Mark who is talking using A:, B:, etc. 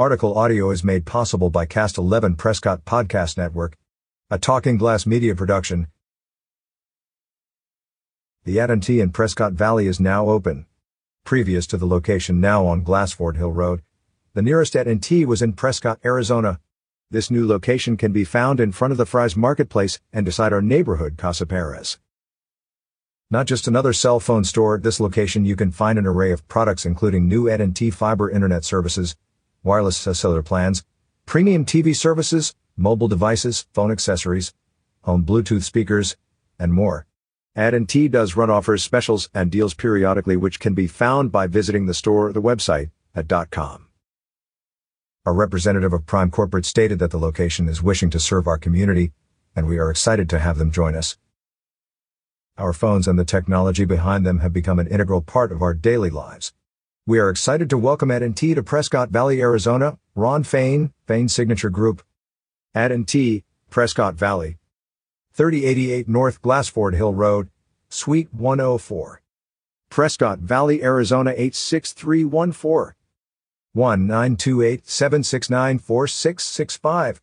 A: Article audio is made possible by Cast 11 Prescott Podcast Network, a Talking Glass media production. The AT&T in Prescott Valley is now open. Previous to the location now on Glassford Hill Road, the nearest AT&T was in Prescott, Arizona. This new location can be found in front of the Fry's Marketplace and beside our neighborhood Casa Perez. Not just another cell phone store, at this location you can find an array of products including new AT&T fiber internet services, wireless cellular plans, premium TV services, mobile devices, phone accessories, home Bluetooth speakers, and more. AT&T does run offers, specials, and deals periodically which can be found by visiting the store or the website at .com. A representative of Prime Corporate stated that the location is wishing to serve our community, and we are excited to have them join us. Our phones and the technology behind them have become an integral part of our daily lives. We are excited to welcome AT&T to Prescott Valley, Arizona, Ron Fain, Fain Signature Group. AT&T, Prescott Valley. 3088 North Glassford Hill Road, Suite 104. Prescott Valley, Arizona 86314. 1 928 769 4665.